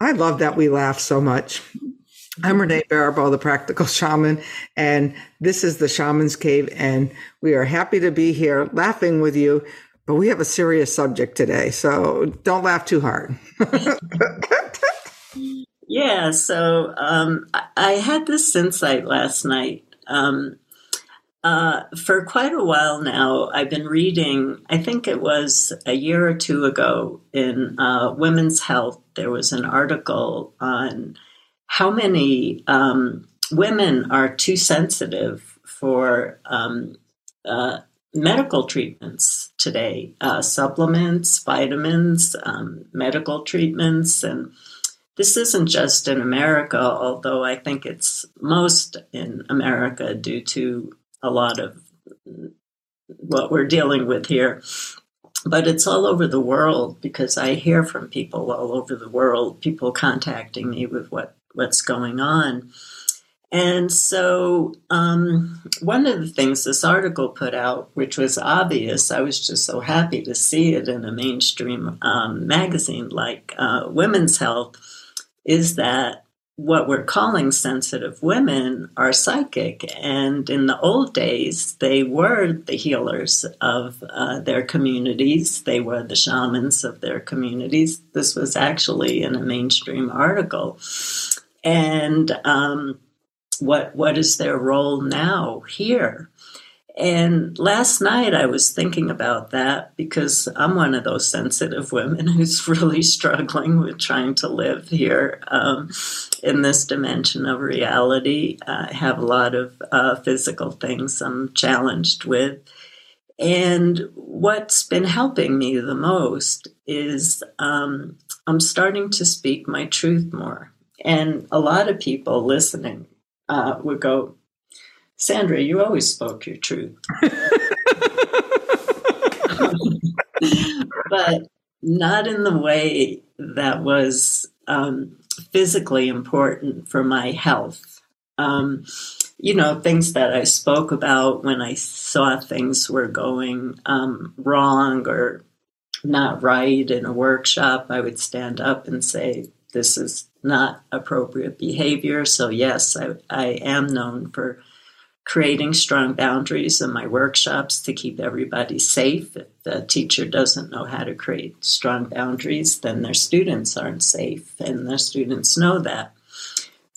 I love that we laugh so much. I'm Renee Baribeau, the practical shaman, and this is the Shaman's Cave, and we are happy to be here laughing with you. But we have a serious subject today, so don't laugh too hard. yeah, so um, I had this insight last night. Um, uh, for quite a while now, I've been reading, I think it was a year or two ago in uh, Women's Health, there was an article on how many um, women are too sensitive for um, uh, medical treatments today uh, supplements, vitamins, um, medical treatments. And this isn't just in America, although I think it's most in America due to a lot of what we're dealing with here. But it's all over the world because I hear from people all over the world, people contacting me with what, what's going on. And so, um, one of the things this article put out, which was obvious, I was just so happy to see it in a mainstream um, magazine like uh, Women's Health, is that what we're calling sensitive women are psychic. And in the old days, they were the healers of uh, their communities, they were the shamans of their communities. This was actually in a mainstream article. And um, what, what is their role now here? And last night I was thinking about that because I'm one of those sensitive women who's really struggling with trying to live here um, in this dimension of reality. I have a lot of uh, physical things I'm challenged with. And what's been helping me the most is um, I'm starting to speak my truth more. And a lot of people listening uh, would go, Sandra, you always spoke your truth. but not in the way that was um, physically important for my health. Um, you know, things that I spoke about when I saw things were going um, wrong or not right in a workshop, I would stand up and say, This is not appropriate behavior. So, yes, I, I am known for creating strong boundaries in my workshops to keep everybody safe. If the teacher doesn't know how to create strong boundaries, then their students aren't safe, and their students know that.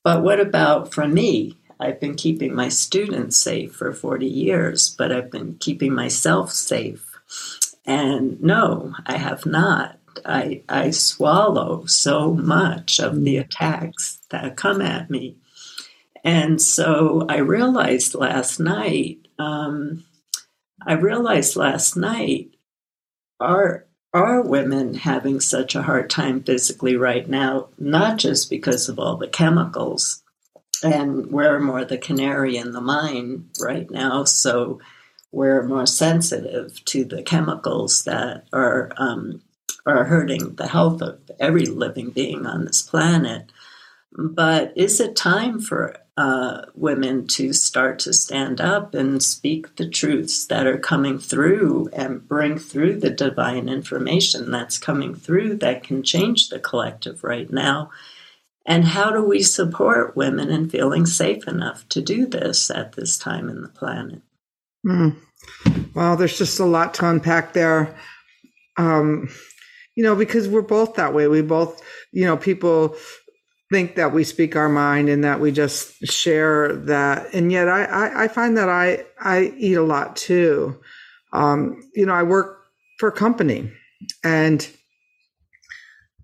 But what about for me? I've been keeping my students safe for 40 years, but I've been keeping myself safe. And no, I have not. I, I swallow so much of the attacks that come at me and so I realized last night, um, I realized last night, are are women having such a hard time physically right now? Not just because of all the chemicals, and we're more the canary in the mine right now, so we're more sensitive to the chemicals that are um, are hurting the health of every living being on this planet. But is it time for uh, women to start to stand up and speak the truths that are coming through and bring through the divine information that's coming through that can change the collective right now. And how do we support women in feeling safe enough to do this at this time in the planet? Mm. Well, there's just a lot to unpack there. Um, you know, because we're both that way. We both, you know, people think that we speak our mind and that we just share that. And yet I, I, I find that I, I eat a lot too. Um, you know, I work for a company and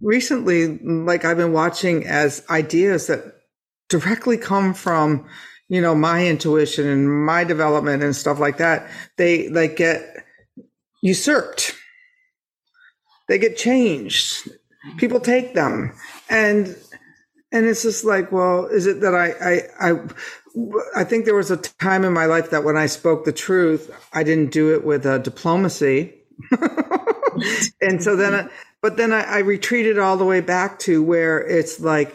recently, like I've been watching as ideas that directly come from, you know, my intuition and my development and stuff like that, they like get usurped. They get changed. People take them. And and it's just like, well, is it that I, I, I, I think there was a time in my life that when I spoke the truth, I didn't do it with a diplomacy. and so then, but then I, I retreated all the way back to where it's like,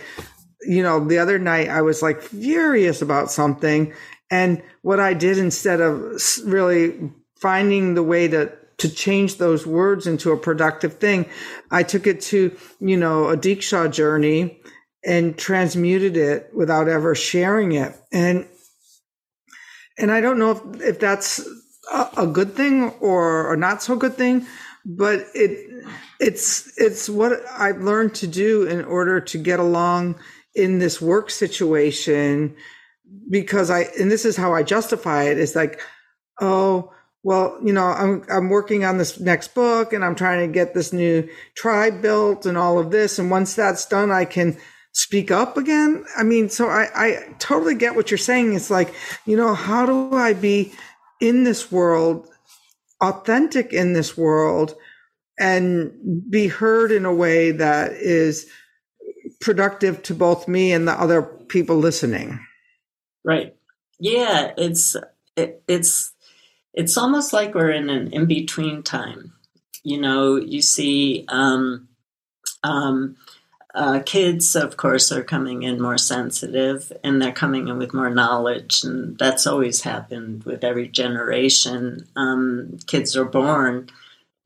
you know, the other night I was like furious about something. And what I did instead of really finding the way to to change those words into a productive thing. I took it to, you know, a Diksha journey and transmuted it without ever sharing it. And, and I don't know if, if that's a, a good thing or a not so good thing, but it, it's, it's what I've learned to do in order to get along in this work situation because I, and this is how I justify it is like, oh, well, you know, I'm I'm working on this next book and I'm trying to get this new tribe built and all of this. And once that's done, I can speak up again. I mean, so I, I totally get what you're saying. It's like, you know, how do I be in this world, authentic in this world, and be heard in a way that is productive to both me and the other people listening? Right. Yeah, it's it, it's it's almost like we're in an in between time. You know, you see um, um, uh, kids, of course, are coming in more sensitive and they're coming in with more knowledge. And that's always happened with every generation. Um, kids are born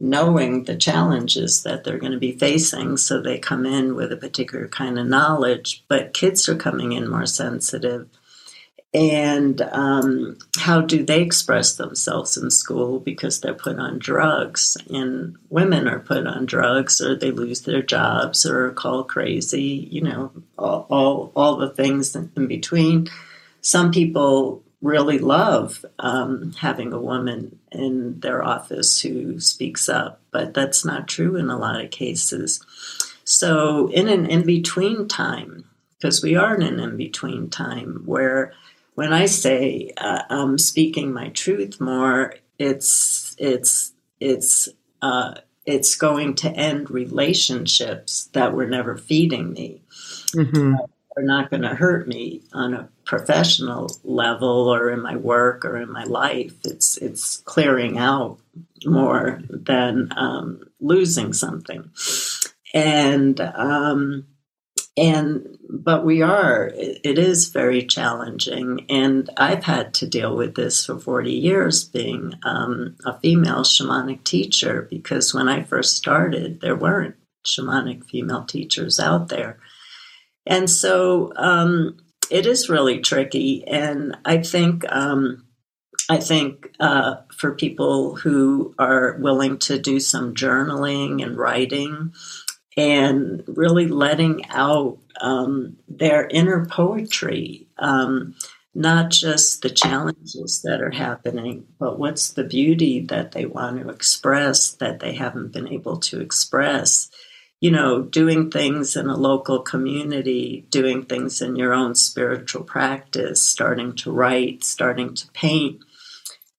knowing the challenges that they're going to be facing. So they come in with a particular kind of knowledge, but kids are coming in more sensitive and um, how do they express themselves in school? Because they're put on drugs and women are put on drugs or they lose their jobs or are called crazy you know all, all, all the things in between. Some people really love um, having a woman in their office who speaks up but that's not true in a lot of cases. So in an in-between time because we are in an in-between time where when I say uh, I'm speaking my truth more, it's it's it's uh, it's going to end relationships that were never feeding me. Mm-hmm. Uh, are not going to hurt me on a professional level or in my work or in my life. It's it's clearing out more than um, losing something, and um, and but we are it is very challenging. And i've had to deal with this for 40 years being um, a female shamanic teacher because when i first started there weren't shamanic female teachers out there. And so um, it is really tricky. And i think um, I think uh, for people who are willing to do some journaling and writing, and really letting out um, their inner poetry, um, not just the challenges that are happening, but what's the beauty that they want to express that they haven't been able to express. You know, doing things in a local community, doing things in your own spiritual practice, starting to write, starting to paint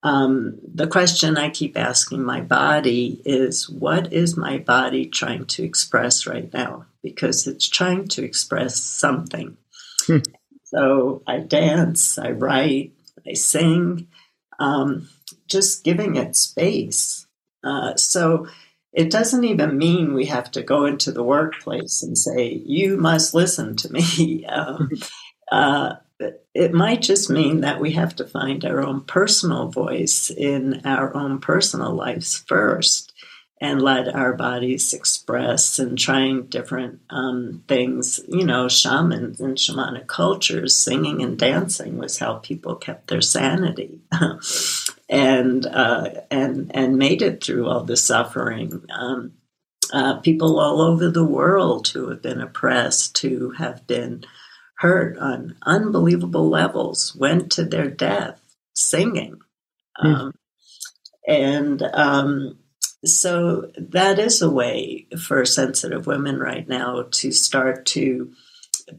um, the question I keep asking my body is what is my body trying to express right now? Because it's trying to express something. Hmm. So I dance, I write, I sing, um, just giving it space. Uh, so it doesn't even mean we have to go into the workplace and say, you must listen to me. Um, uh, it might just mean that we have to find our own personal voice in our own personal lives first and let our bodies express and trying different um, things. You know, shamans and shamanic cultures, singing and dancing was how people kept their sanity. and uh, and and made it through all the suffering. Um, uh, people all over the world who have been oppressed, who have been hurt on unbelievable levels, went to their death singing. Mm. Um, and um, so that is a way for sensitive women right now to start to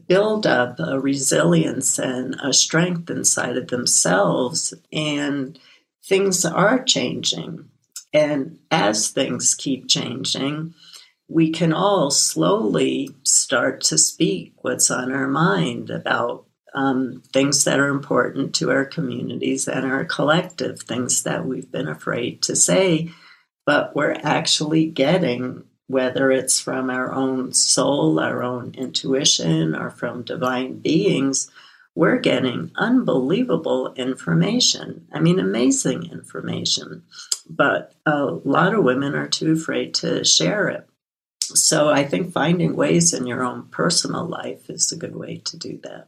build up a resilience and a strength inside of themselves. And things are changing. And as things keep changing, we can all slowly start to speak what's on our mind about um, things that are important to our communities and our collective, things that we've been afraid to say, but we're actually getting, whether it's from our own soul, our own intuition, or from divine beings, we're getting unbelievable information. I mean, amazing information. but a lot of women are too afraid to share it. So I think finding ways in your own personal life is a good way to do that.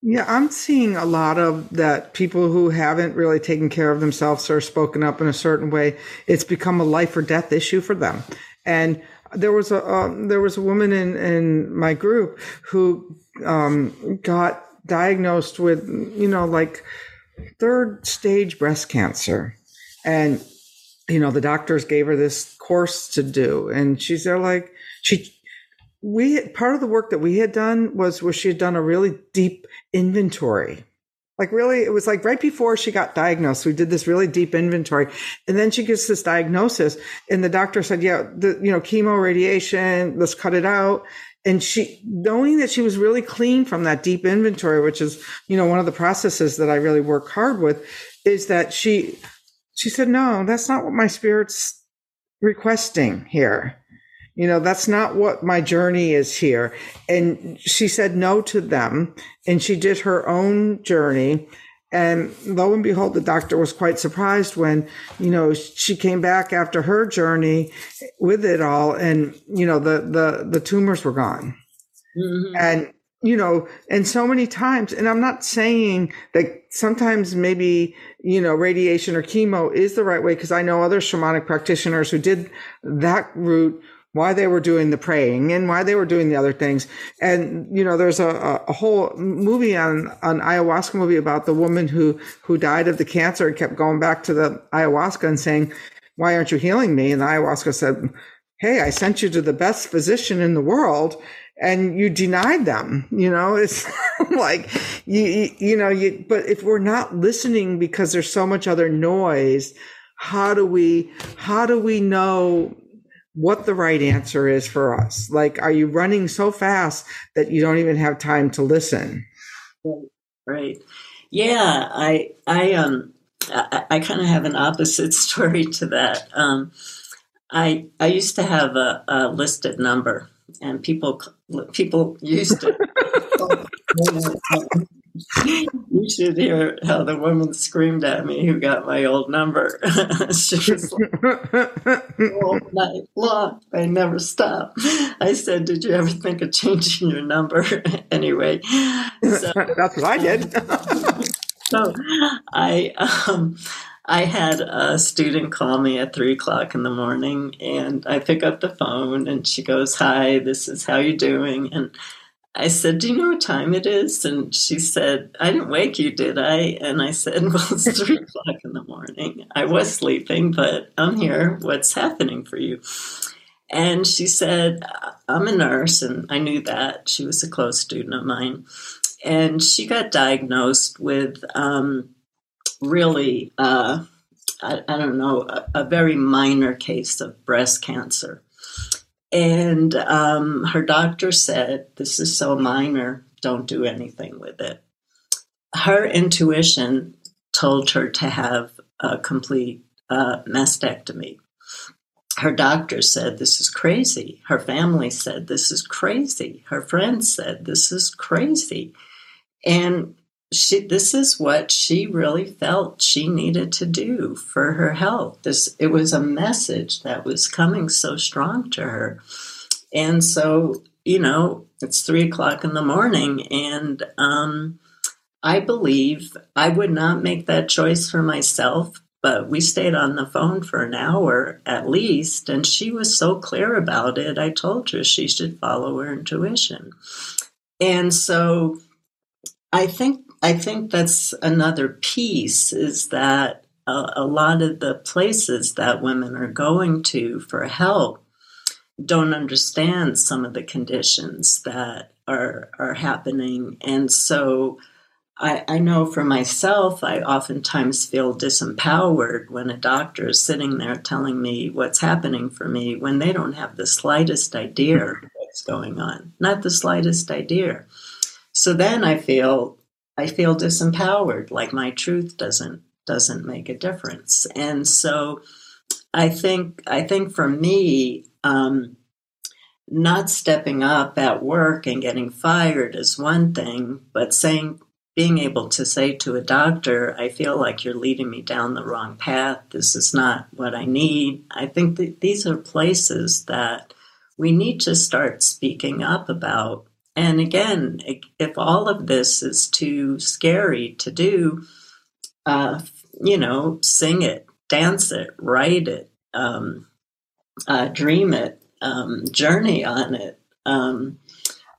Yeah, I'm seeing a lot of that people who haven't really taken care of themselves or spoken up in a certain way, it's become a life or death issue for them. And there was a um, there was a woman in in my group who um, got diagnosed with you know like third stage breast cancer, and you know the doctors gave her this course to do, and she's there like she we part of the work that we had done was where she had done a really deep inventory. Like really it was like right before she got diagnosed we did this really deep inventory. And then she gets this diagnosis and the doctor said yeah the you know chemo radiation let's cut it out. And she knowing that she was really clean from that deep inventory which is you know one of the processes that i really work hard with is that she she said no that's not what my spirit's requesting here you know, that's not what my journey is here. And she said no to them and she did her own journey. And lo and behold, the doctor was quite surprised when, you know, she came back after her journey with it all and, you know, the, the, the tumors were gone. Mm-hmm. And, you know, and so many times, and I'm not saying that sometimes maybe, you know, radiation or chemo is the right way because I know other shamanic practitioners who did that route why they were doing the praying and why they were doing the other things. And, you know, there's a, a whole movie on, an ayahuasca movie about the woman who, who died of the cancer and kept going back to the ayahuasca and saying, why aren't you healing me? And the ayahuasca said, Hey, I sent you to the best physician in the world and you denied them. You know, it's like, you, you, know, you, but if we're not listening because there's so much other noise, how do we, how do we know what the right answer is for us. Like, are you running so fast that you don't even have time to listen? Right. Yeah. I, I, um, I, I kind of have an opposite story to that. Um, I, I used to have a, a listed number and people, people used to you should hear how the woman screamed at me who got my old number. she was like, all night long. I never stop. I said, Did you ever think of changing your number? anyway, so, that's what I did. so I, um, I had a student call me at three o'clock in the morning, and I pick up the phone, and she goes, "Hi, this is how you doing?" and I said, Do you know what time it is? And she said, I didn't wake you, did I? And I said, Well, it's three o'clock in the morning. I was sleeping, but I'm here. What's happening for you? And she said, I'm a nurse, and I knew that. She was a close student of mine. And she got diagnosed with um, really, uh, I, I, don't know, a, a very minor case of breast cancer. And um, her doctor said, This is so minor, don't do anything with it. Her intuition told her to have a complete uh, mastectomy. Her doctor said, This is crazy. Her family said, This is crazy. Her friends said, This is crazy. And she this is what she really felt she needed to do for her health. This it was a message that was coming so strong to her. And so you know it's three o'clock in the morning and um, i believe i would not make that choice for myself but we stayed on the phone for an hour at least and she was so clear about it. I told her she should follow her intuition. And so i think I think that's another piece is that a, a lot of the places that women are going to for help don't understand some of the conditions that are are happening and so I, I, know for myself, I oftentimes feel disempowered when a doctor is sitting there telling me what's happening for me when they don't have the slightest idea what's going on. Not the slightest idea. So then I feel I feel disempowered, like my truth doesn't doesn't make a difference. And so I think I think for me, um, not stepping up at work and getting fired is one thing, but saying being able to say to a doctor, I feel like you're leading me down the wrong path. This is not what I need. I think that these are places that we need to start speaking up about. And again, if all of this is too scary to do, uh, you know, sing it, dance it, write it, um, uh, dream it, um, journey on it. Um,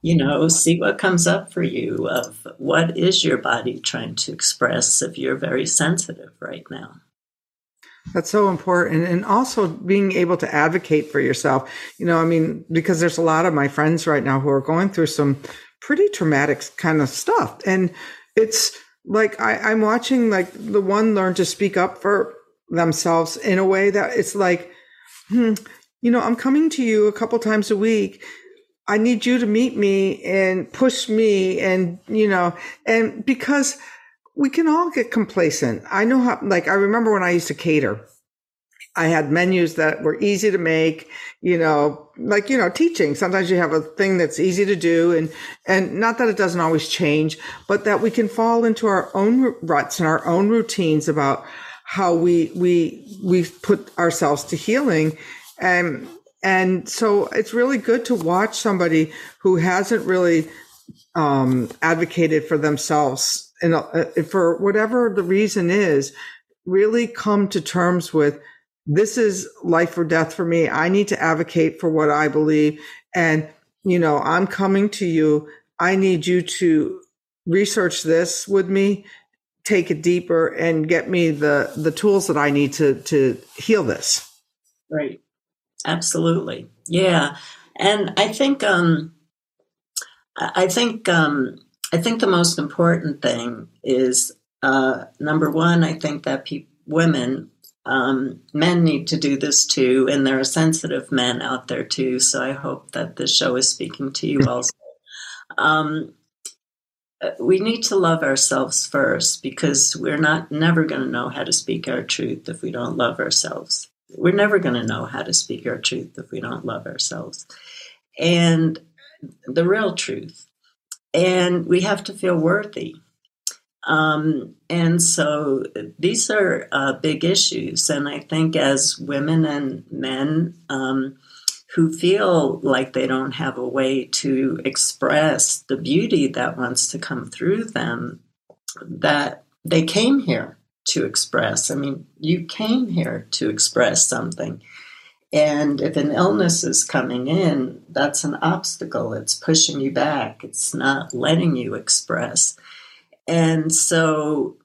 you know, see what comes up for you of what is your body trying to express if you're very sensitive right now. That's so important. And also being able to advocate for yourself. You know, I mean, because there's a lot of my friends right now who are going through some pretty traumatic kind of stuff. And it's like I, I'm watching like the one learn to speak up for themselves in a way that it's like, hmm, you know, I'm coming to you a couple times a week I need you to meet me and push me and, you know, and because we can all get complacent. I know how, like, I remember when I used to cater, I had menus that were easy to make, you know, like, you know, teaching. Sometimes you have a thing that's easy to do and, and not that it doesn't always change, but that we can fall into our own ruts and our own routines about how we, we, we put ourselves to healing. And, and so it's really good to watch somebody who hasn't really um, advocated for themselves and uh, for whatever the reason is, really come to terms with this is life or death for me. I need to advocate for what I believe. And, you know, I'm coming to you. I need you to research this with me, take it deeper and get me the, the tools that I need to, to heal this. Right. Absolutely. Yeah. And I think um I think um I think the most important thing is uh number one, I think that pe- women um, men need to do this too, and there are sensitive men out there too. So I hope that this show is speaking to you also. Um, we need to love ourselves first because we're not never going to know how to speak our truth if we don't love ourselves we're never going to know how to speak our truth if we don't love ourselves. And the real truth. And we have to feel worthy. Um, and so these are uh, big issues. And I think as women and men um, who feel like they don't have a way to express the beauty that wants to come through them, that they came here to express. I mean, you came here to express something. And if an illness is coming in, that's an obstacle. It's pushing you back, it's not letting you express. And so,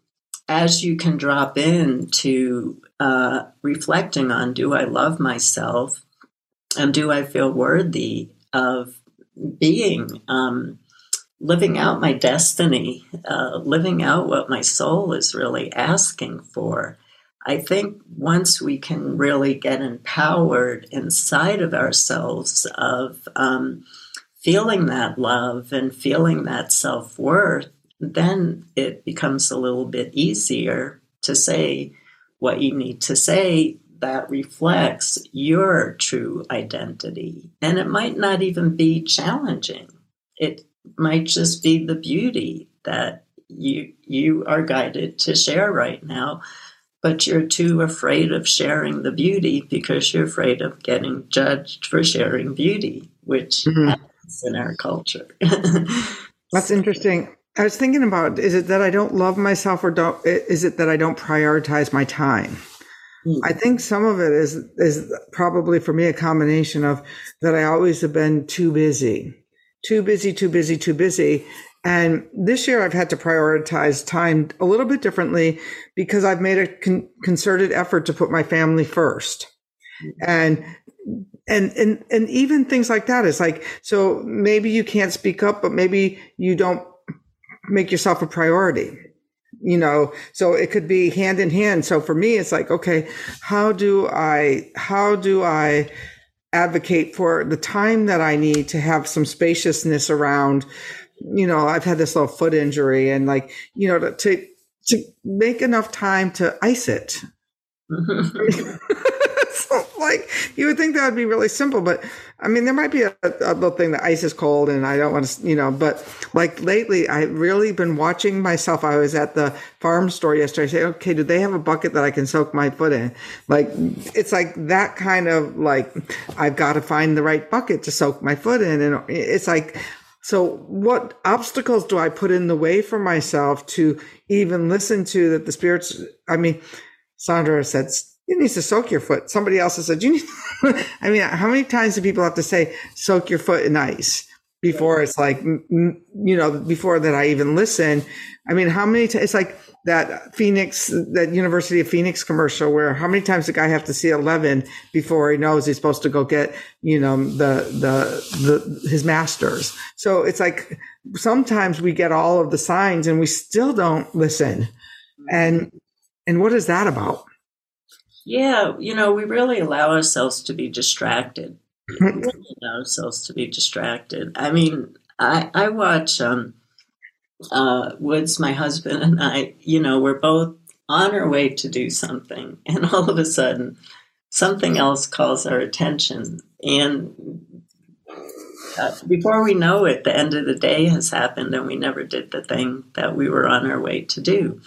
as you can drop into uh, reflecting on do I love myself and do I feel worthy of being um, living out my destiny, uh, living out what my soul is really asking for. I think once we can really get empowered inside of ourselves of um, feeling that love and feeling that self worth, then it becomes a little bit easier to say what you need to say that reflects your true identity. And it might not even be challenging. It might just be the beauty that you you are guided to share right now but you're too afraid of sharing the beauty because you're afraid of getting judged for sharing beauty which mm-hmm. happens in our culture that's interesting i was thinking about is it that i don't love myself or don't is it that i don't prioritize my time mm. I think some of it is is probably for me a combination of that I always have been too busy too busy, too busy, too busy. And this year I've had to prioritize time a little bit differently because I've made a con- concerted effort to put my family first. And and and and even things like that is like so maybe you can't speak up but maybe you don't make yourself a priority you know so it could be hand in hand so for me it's like okay how do i how do i advocate for the time that I need to have some spaciousness around. You know, I've had this little foot injury and like, you know, to, to, to make enough time to ice it. Mm-hmm. like you would think that would be really simple, but I mean, there might be a, a, little thing that ice is cold and I don't want to, you know, but like lately I've really been watching myself. I was at the farm store yesterday. I say, okay, do they have a bucket that I can soak my foot in? Like, it's like that kind of like, I've got to find the right bucket to soak my foot in. And it's like, so what obstacles do I put in the way for myself to even listen to that the spirits, I mean, Sandra said, you need to soak your foot. Somebody else has said, you need, I mean, how many times do people have to say, soak your foot in ice before it's like, you know, before that I even listen? I mean, how many times, it's like that Phoenix, that University of Phoenix commercial where how many times the guy have to see 11 before he knows he's supposed to go get, you know, the, the, the, his masters. So it's like sometimes we get all of the signs and we still don't listen. And, and what is that about? Yeah, you know, we really allow ourselves to be distracted. Ourselves to be distracted. I mean, I I watch um, uh, Woods, my husband, and I. You know, we're both on our way to do something, and all of a sudden, something else calls our attention, and uh, before we know it, the end of the day has happened, and we never did the thing that we were on our way to do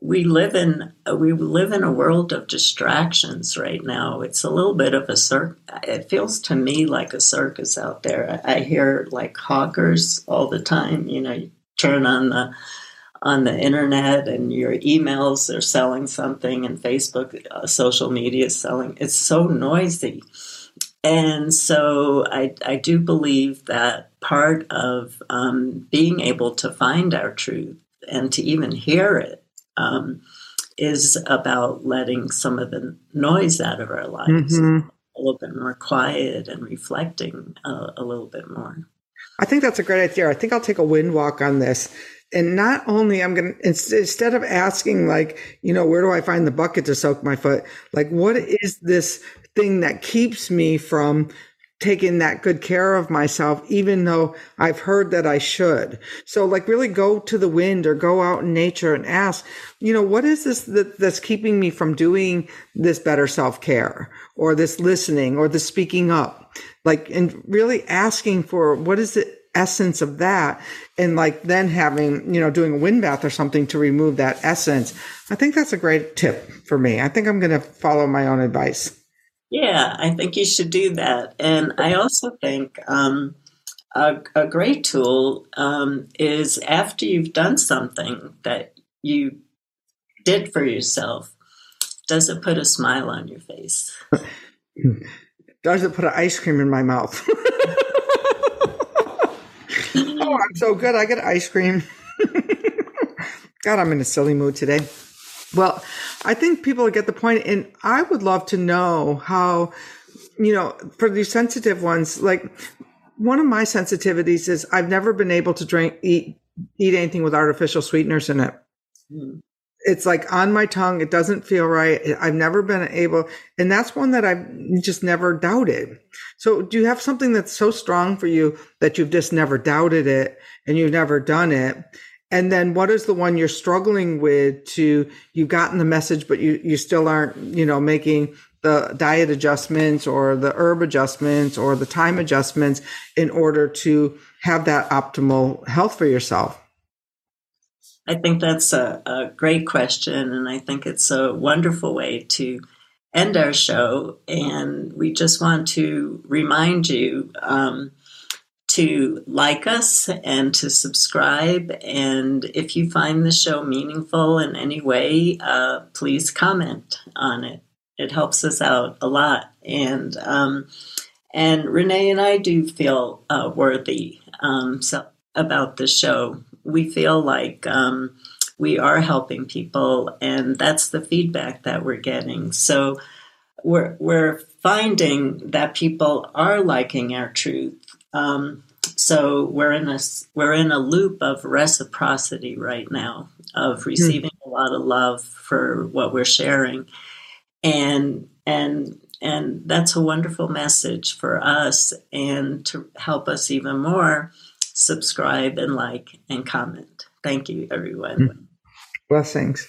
we live in we live in a world of distractions right now. It's a little bit of a circus. It feels to me like a circus out there. I hear like hawkers all the time. You know, you turn on the on the internet and your emails are selling something, and Facebook, uh, social media is selling. It's so noisy. And so I, I do believe that part of um, being able to find our truth and to even hear it um, is about letting some of the noise out of our lives, mm-hmm. a little bit more quiet and reflecting uh, a little bit more. I think that's a great idea. I think I'll take a wind walk on this. And not only I'm going to, instead of asking, like, you know, where do I find the bucket to soak my foot? Like, what is this thing that keeps me from taking that good care of myself, even though I've heard that I should. So like really go to the wind or go out in nature and ask, you know, what is this that, that's keeping me from doing this better self care or this listening or the speaking up? Like, and really asking for what is the essence of that and like then having, you know, doing a wind bath or something to remove that essence. I think that's a great tip for me. I think I'm going to follow my own advice. Yeah, I think you should do that. And I also think um, a, a, great tool um, is after you've done something that you did for yourself, does it put a smile on your face? does it put an ice cream in my mouth? oh, I'm so good. I get ice cream. God, I'm in a silly mood today. Well, I think people get the point, and I would love to know how, you know, for these sensitive ones, like one of my sensitivities is I've never been able to drink, eat, eat anything with artificial sweeteners in it. Mm. It's like on my tongue. It doesn't feel right. I've never been able, and that's one that I've just never doubted. So do you have something that's so strong for you that you've just never doubted it and you've never done it? And then what is the one you're struggling with to, you've gotten the message, but you, you still aren't, you know, making the diet adjustments or the herb adjustments or the time adjustments in order to have that optimal health for yourself? I think that's a, a great question. And I think it's a wonderful way to end our show. And we just want to remind you um, to like us and to subscribe. And if you find the show meaningful in any way, uh, please comment on it. It helps us out a lot. And um, and Renee and I do feel uh, worthy um, so, about the show. We feel like um, we are helping people, and that's the feedback that we're getting. So we're we're finding that people are liking our truth um, so we're in a we're in a loop of reciprocity right now of hmm. receiving a lot of love for what we're sharing, and and and that's a wonderful message for us and to help us even more subscribe and like and comment thank you everyone mm. blessings